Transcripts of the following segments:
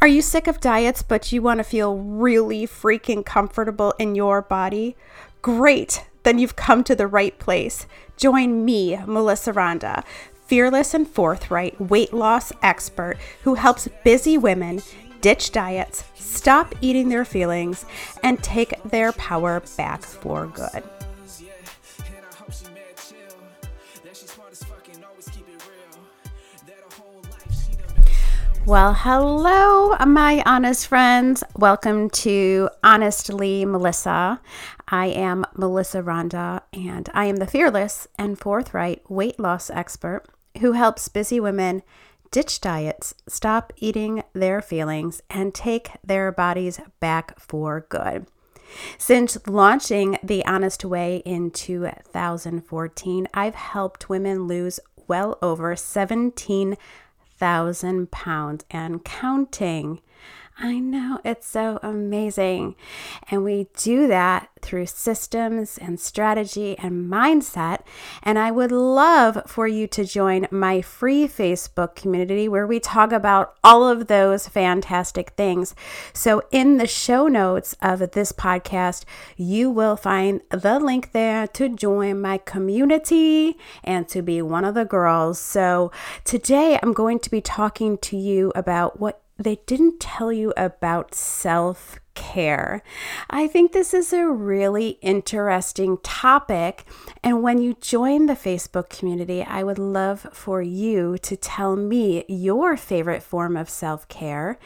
Are you sick of diets, but you want to feel really freaking comfortable in your body? Great, then you've come to the right place. Join me, Melissa Randa, fearless and forthright weight loss expert who helps busy women ditch diets, stop eating their feelings, and take their power back for good. Well, hello, my honest friends. Welcome to Honestly Melissa. I am Melissa Randa, and I am the fearless and forthright weight loss expert who helps busy women ditch diets, stop eating their feelings, and take their bodies back for good. Since launching The Honest Way in 2014, I've helped women lose well over 17 thousand pounds and counting. I know it's so amazing. And we do that through systems and strategy and mindset. And I would love for you to join my free Facebook community where we talk about all of those fantastic things. So, in the show notes of this podcast, you will find the link there to join my community and to be one of the girls. So, today I'm going to be talking to you about what they didn't tell you about self care. I think this is a really interesting topic. And when you join the Facebook community, I would love for you to tell me your favorite form of self care.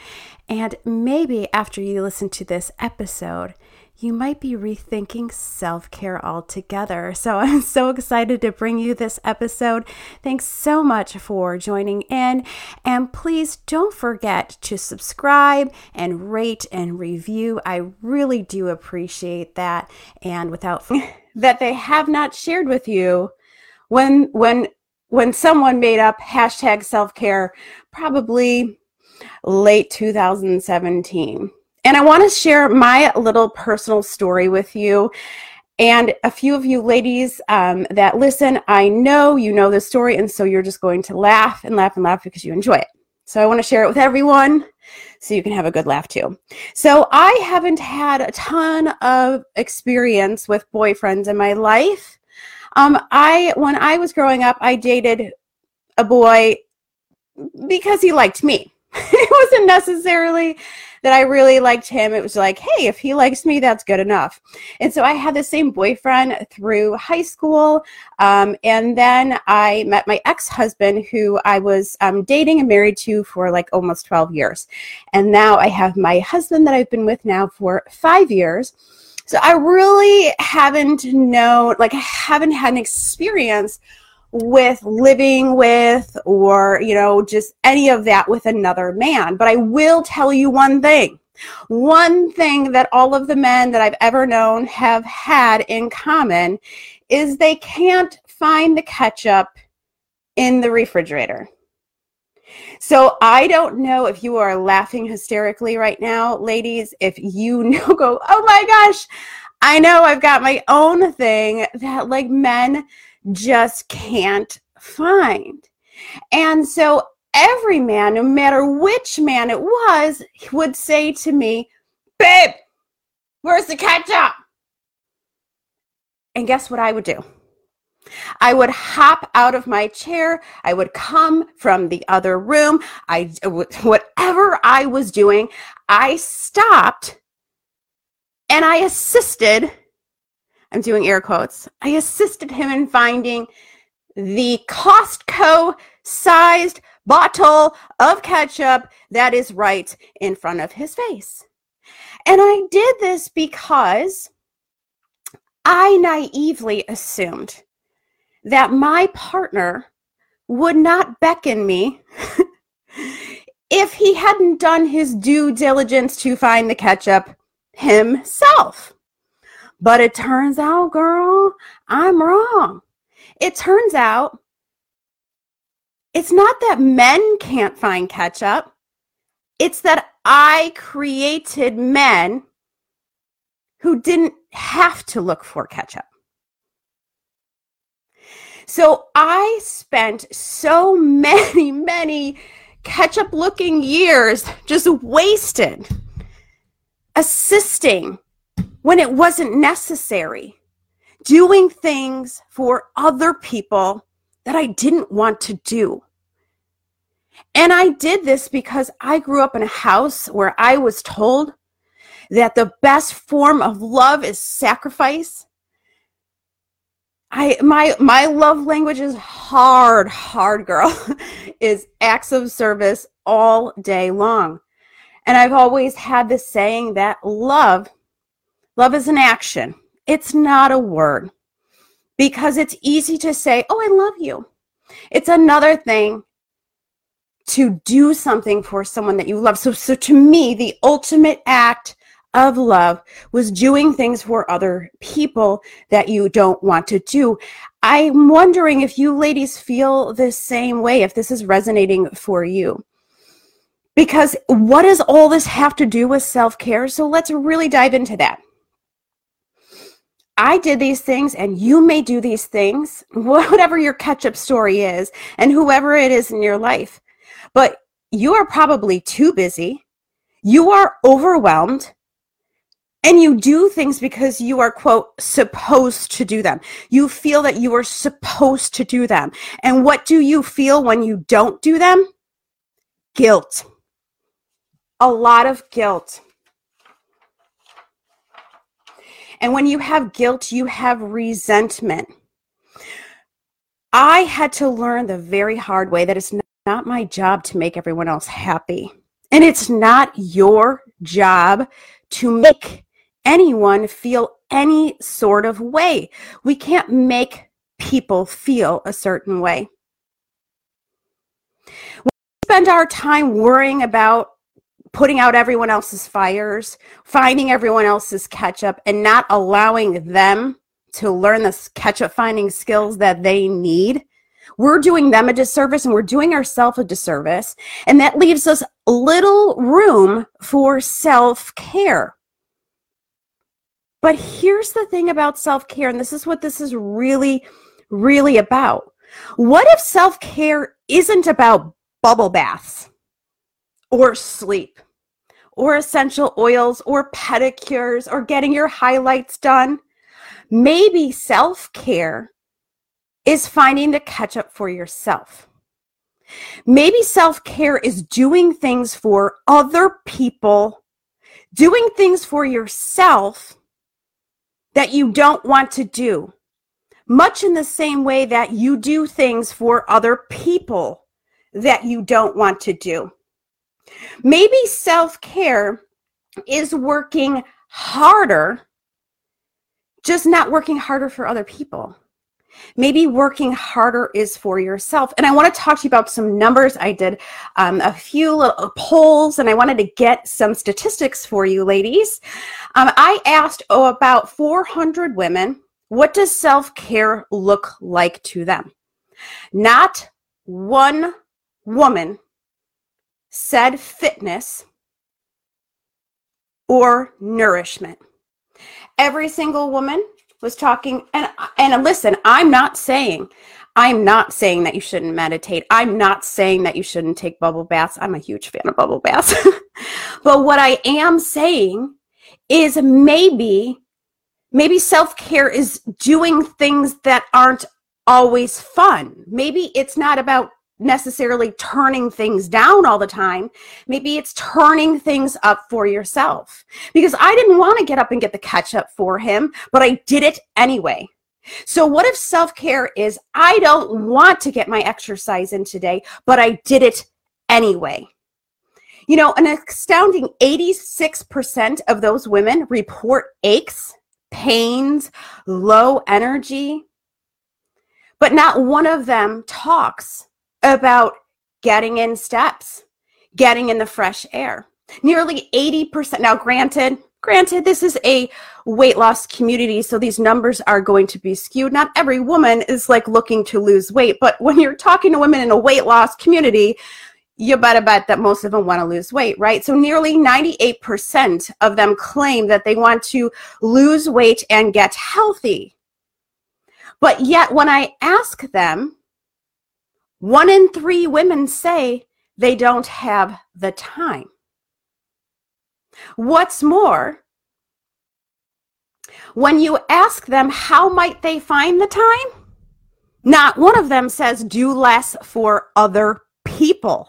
And maybe after you listen to this episode, you might be rethinking self care altogether. So I'm so excited to bring you this episode. Thanks so much for joining in. And please don't forget to subscribe and rate and review. I really do appreciate that. And without that they have not shared with you when when when someone made up hashtag self care probably late 2017 and I want to share my little personal story with you. And a few of you ladies um, that listen, I know you know this story, and so you're just going to laugh and laugh and laugh because you enjoy it. So I want to share it with everyone so you can have a good laugh too. So I haven't had a ton of experience with boyfriends in my life. Um, I when I was growing up, I dated a boy because he liked me. it wasn't necessarily that I really liked him. It was like, hey, if he likes me, that's good enough. And so I had the same boyfriend through high school. Um, and then I met my ex husband, who I was um, dating and married to for like almost 12 years. And now I have my husband that I've been with now for five years. So I really haven't known, like, I haven't had an experience with living with or, you know, just any of that with another man. But I will tell you one thing. One thing that all of the men that I've ever known have had in common is they can't find the ketchup in the refrigerator. So I don't know if you are laughing hysterically right now, ladies, if you know, go, oh my gosh, I know I've got my own thing that like men just can't find. And so every man, no matter which man it was, would say to me, Babe, where's the ketchup? And guess what I would do? I would hop out of my chair. I would come from the other room. I, whatever I was doing, I stopped and I assisted I'm doing air quotes. I assisted him in finding the Costco sized bottle of ketchup that is right in front of his face. And I did this because I naively assumed that my partner would not beckon me if he hadn't done his due diligence to find the ketchup himself. But it turns out, girl, I'm wrong. It turns out it's not that men can't find ketchup, it's that I created men who didn't have to look for ketchup. So I spent so many, many ketchup looking years just wasted assisting when it wasn't necessary, doing things for other people that I didn't want to do. And I did this because I grew up in a house where I was told that the best form of love is sacrifice. I my my love language is hard, hard girl is acts of service all day long. And I've always had this saying that love love is an action. It's not a word. Because it's easy to say, "Oh, I love you." It's another thing to do something for someone that you love. So, so to me, the ultimate act of love was doing things for other people that you don't want to do. I'm wondering if you ladies feel the same way, if this is resonating for you. Because what does all this have to do with self care? So let's really dive into that. I did these things and you may do these things, whatever your ketchup story is, and whoever it is in your life. But you are probably too busy. You are overwhelmed. And you do things because you are, quote, supposed to do them. You feel that you are supposed to do them. And what do you feel when you don't do them? Guilt. A lot of guilt. And when you have guilt, you have resentment. I had to learn the very hard way that it's not my job to make everyone else happy. And it's not your job to make anyone feel any sort of way. We can't make people feel a certain way. We spend our time worrying about putting out everyone else's fires, finding everyone else's ketchup, and not allowing them to learn the ketchup finding skills that they need we're doing them a disservice and we're doing ourselves a disservice. And that leaves us little room for self care. But here's the thing about self care, and this is what this is really, really about. What if self care isn't about bubble baths or sleep or essential oils or pedicures or getting your highlights done? Maybe self care is finding the ketchup for yourself. Maybe self care is doing things for other people, doing things for yourself that you don't want to do, much in the same way that you do things for other people that you don't want to do. Maybe self care is working harder, just not working harder for other people. Maybe working harder is for yourself. And I want to talk to you about some numbers. I did um, a few little polls and I wanted to get some statistics for you, ladies. Um, I asked oh, about 400 women, what does self care look like to them? Not one woman said fitness or nourishment. Every single woman was talking and and listen, I'm not saying I'm not saying that you shouldn't meditate. I'm not saying that you shouldn't take bubble baths. I'm a huge fan of bubble baths. but what I am saying is maybe maybe self-care is doing things that aren't always fun. Maybe it's not about necessarily turning things down all the time. Maybe it's turning things up for yourself. Because I didn't want to get up and get the ketchup for him, but I did it anyway. So, what if self care is I don't want to get my exercise in today, but I did it anyway? You know, an astounding 86% of those women report aches, pains, low energy, but not one of them talks about getting in steps, getting in the fresh air. Nearly 80%. Now, granted, granted, this is a weight loss community, so these numbers are going to be skewed. Not every woman is like looking to lose weight, but when you're talking to women in a weight loss community, you better bet that most of them want to lose weight, right? So nearly 98% of them claim that they want to lose weight and get healthy. But yet, when I ask them, one in three women say they don't have the time. What's more, when you ask them how might they find the time, not one of them says do less for other people.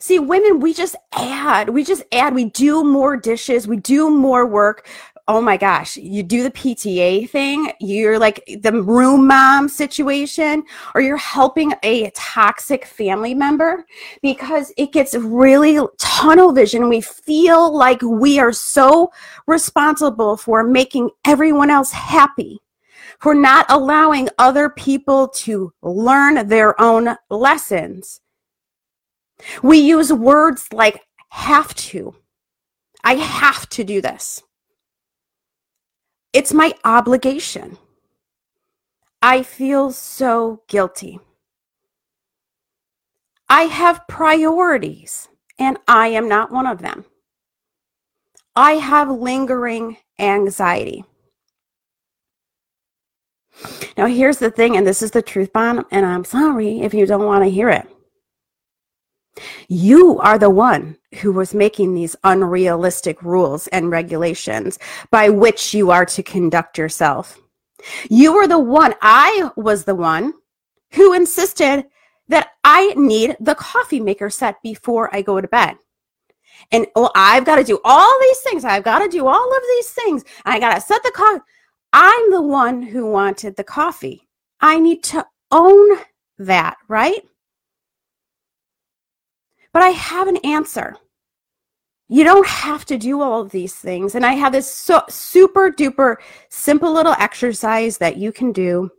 See, women, we just add, we just add, we do more dishes, we do more work. Oh my gosh, you do the PTA thing, you're like the room mom situation, or you're helping a toxic family member because it gets really tunnel vision. We feel like we are so responsible for making everyone else happy for not allowing other people to learn their own lessons. We use words like have to. I have to do this. It's my obligation. I feel so guilty. I have priorities, and I am not one of them. I have lingering anxiety. Now, here's the thing, and this is the truth bomb, and I'm sorry if you don't want to hear it. You are the one who was making these unrealistic rules and regulations by which you are to conduct yourself. You were the one, I was the one who insisted that I need the coffee maker set before I go to bed. And well, I've got to do all these things. I've got to do all of these things. I got to set the coffee. I'm the one who wanted the coffee. I need to own that, right? But I have an answer. You don't have to do all of these things. And I have this so, super duper simple little exercise that you can do.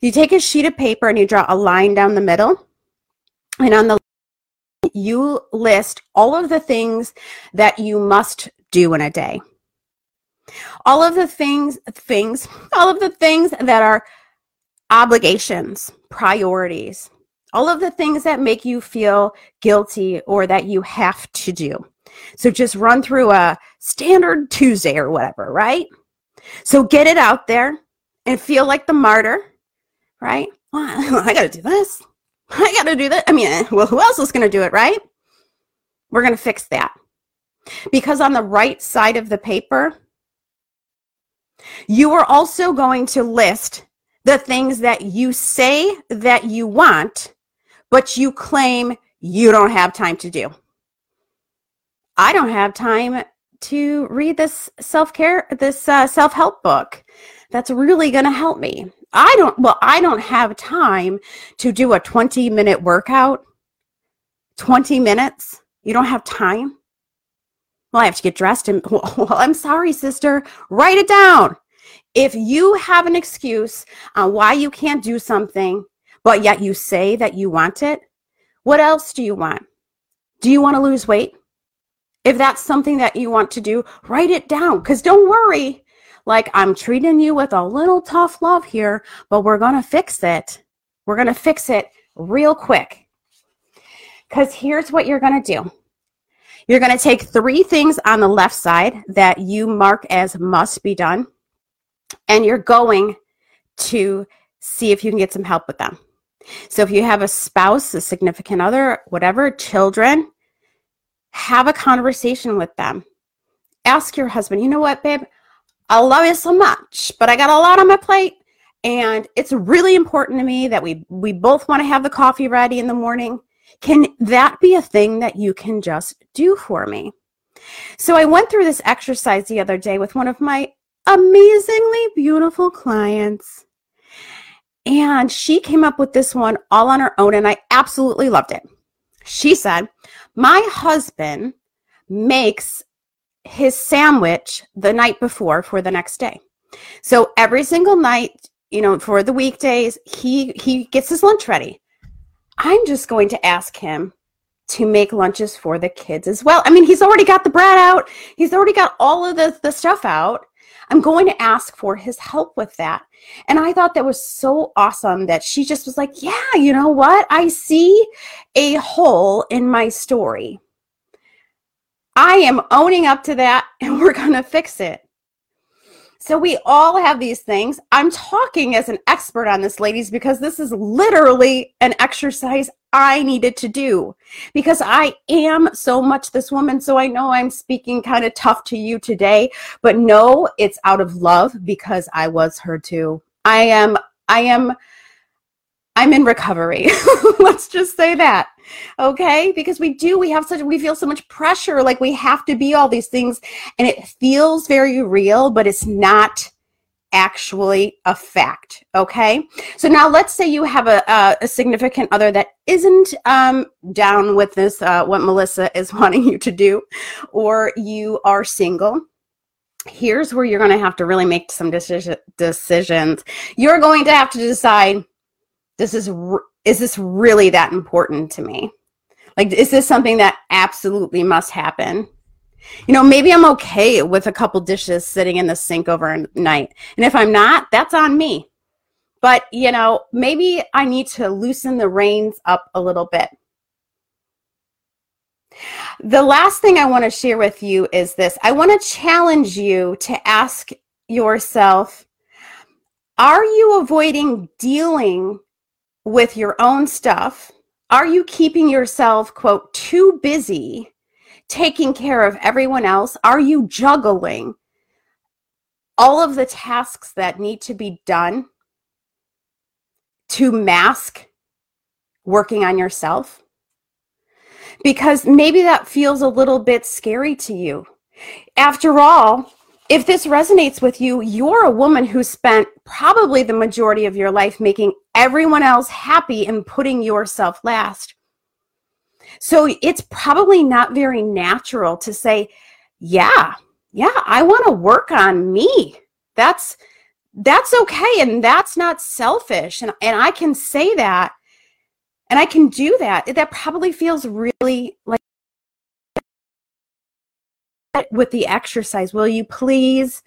You take a sheet of paper and you draw a line down the middle. And on the you list all of the things that you must do in a day. All of the things things all of the things that are obligations, priorities, all of the things that make you feel guilty or that you have to do. So just run through a standard Tuesday or whatever, right? So get it out there and feel like the martyr, right? Well, I got to do this. I got to do that. I mean, well, who else is going to do it, right? We're going to fix that. Because on the right side of the paper, you are also going to list the things that you say that you want but you claim you don't have time to do. I don't have time to read this self-care this uh, self-help book that's really going to help me. I don't well I don't have time to do a 20 minute workout. 20 minutes? You don't have time? Well, I have to get dressed and well, I'm sorry, sister. Write it down. If you have an excuse on why you can't do something, but yet you say that you want it, what else do you want? Do you want to lose weight? If that's something that you want to do, write it down because don't worry. Like, I'm treating you with a little tough love here, but we're going to fix it. We're going to fix it real quick. Because here's what you're going to do you're going to take three things on the left side that you mark as must be done, and you're going to see if you can get some help with them. So if you have a spouse, a significant other, whatever, children, have a conversation with them. Ask your husband, you know what, babe? I love you so much, but I got a lot on my plate. And it's really important to me that we we both want to have the coffee ready in the morning. Can that be a thing that you can just do for me? So I went through this exercise the other day with one of my amazingly beautiful clients. And she came up with this one all on her own, and I absolutely loved it. She said, My husband makes his sandwich the night before for the next day. So every single night, you know, for the weekdays, he he gets his lunch ready. I'm just going to ask him to make lunches for the kids as well. I mean, he's already got the bread out. He's already got all of the, the stuff out. I'm going to ask for his help with that. And I thought that was so awesome that she just was like, yeah, you know what? I see a hole in my story. I am owning up to that and we're going to fix it. So we all have these things. I'm talking as an expert on this, ladies, because this is literally an exercise I needed to do because I am so much this woman. So I know I'm speaking kind of tough to you today, but no, it's out of love because I was her too. I am, I am, I'm in recovery. Let's just say that. Okay. Because we do, we have such, we feel so much pressure. Like we have to be all these things and it feels very real, but it's not actually a fact. Okay. So now let's say you have a, a, a significant other that isn't um, down with this, uh, what Melissa is wanting you to do, or you are single. Here's where you're going to have to really make some decision, decisions. You're going to have to decide this is is this really that important to me? Like, is this something that absolutely must happen? You know, maybe I'm okay with a couple dishes sitting in the sink overnight. And if I'm not, that's on me. But, you know, maybe I need to loosen the reins up a little bit. The last thing I want to share with you is this I want to challenge you to ask yourself Are you avoiding dealing with your own stuff? Are you keeping yourself, quote, too busy taking care of everyone else? Are you juggling all of the tasks that need to be done to mask working on yourself? Because maybe that feels a little bit scary to you. After all, if this resonates with you, you're a woman who spent probably the majority of your life making everyone else happy and putting yourself last. So it's probably not very natural to say, yeah, yeah, I want to work on me. That's that's okay and that's not selfish and and I can say that and I can do that. That probably feels really like with the exercise. Will you please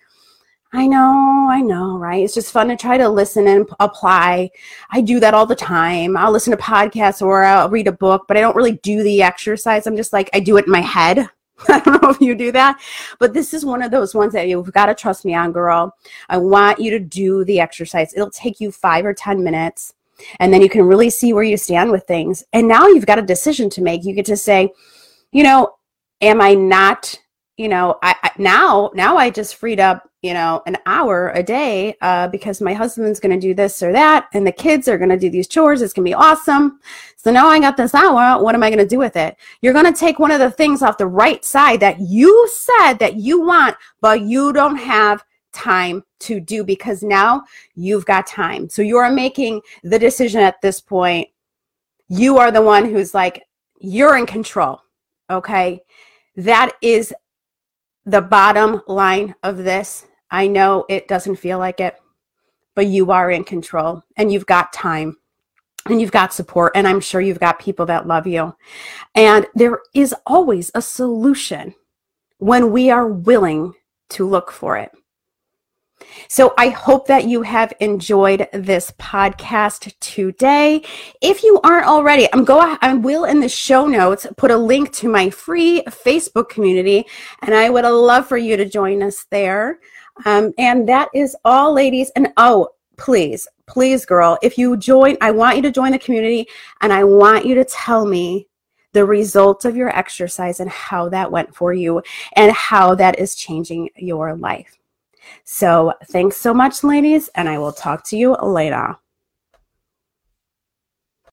I know, I know, right? It's just fun to try to listen and apply. I do that all the time. I'll listen to podcasts or I'll read a book, but I don't really do the exercise. I'm just like, I do it in my head. I don't know if you do that, but this is one of those ones that you've got to trust me on, girl. I want you to do the exercise. It'll take you five or 10 minutes, and then you can really see where you stand with things. And now you've got a decision to make. You get to say, you know, am I not you know, I, I, now now I just freed up, you know, an hour a day uh, because my husband's going to do this or that, and the kids are going to do these chores. It's going to be awesome. So now I got this hour. What am I going to do with it? You're going to take one of the things off the right side that you said that you want, but you don't have time to do because now you've got time. So you are making the decision at this point. You are the one who's like, you're in control. Okay. That is the bottom line of this I know it doesn't feel like it, but you are in control and you've got time and you've got support. And I'm sure you've got people that love you. And there is always a solution when we are willing to look for it. So I hope that you have enjoyed this podcast today. If you aren't already, I'm go I will in the show notes put a link to my free Facebook community and I would love for you to join us there. Um, and that is all ladies and oh, please, please girl, if you join, I want you to join the community and I want you to tell me the results of your exercise and how that went for you and how that is changing your life. So thanks so much, ladies, and I will talk to you later.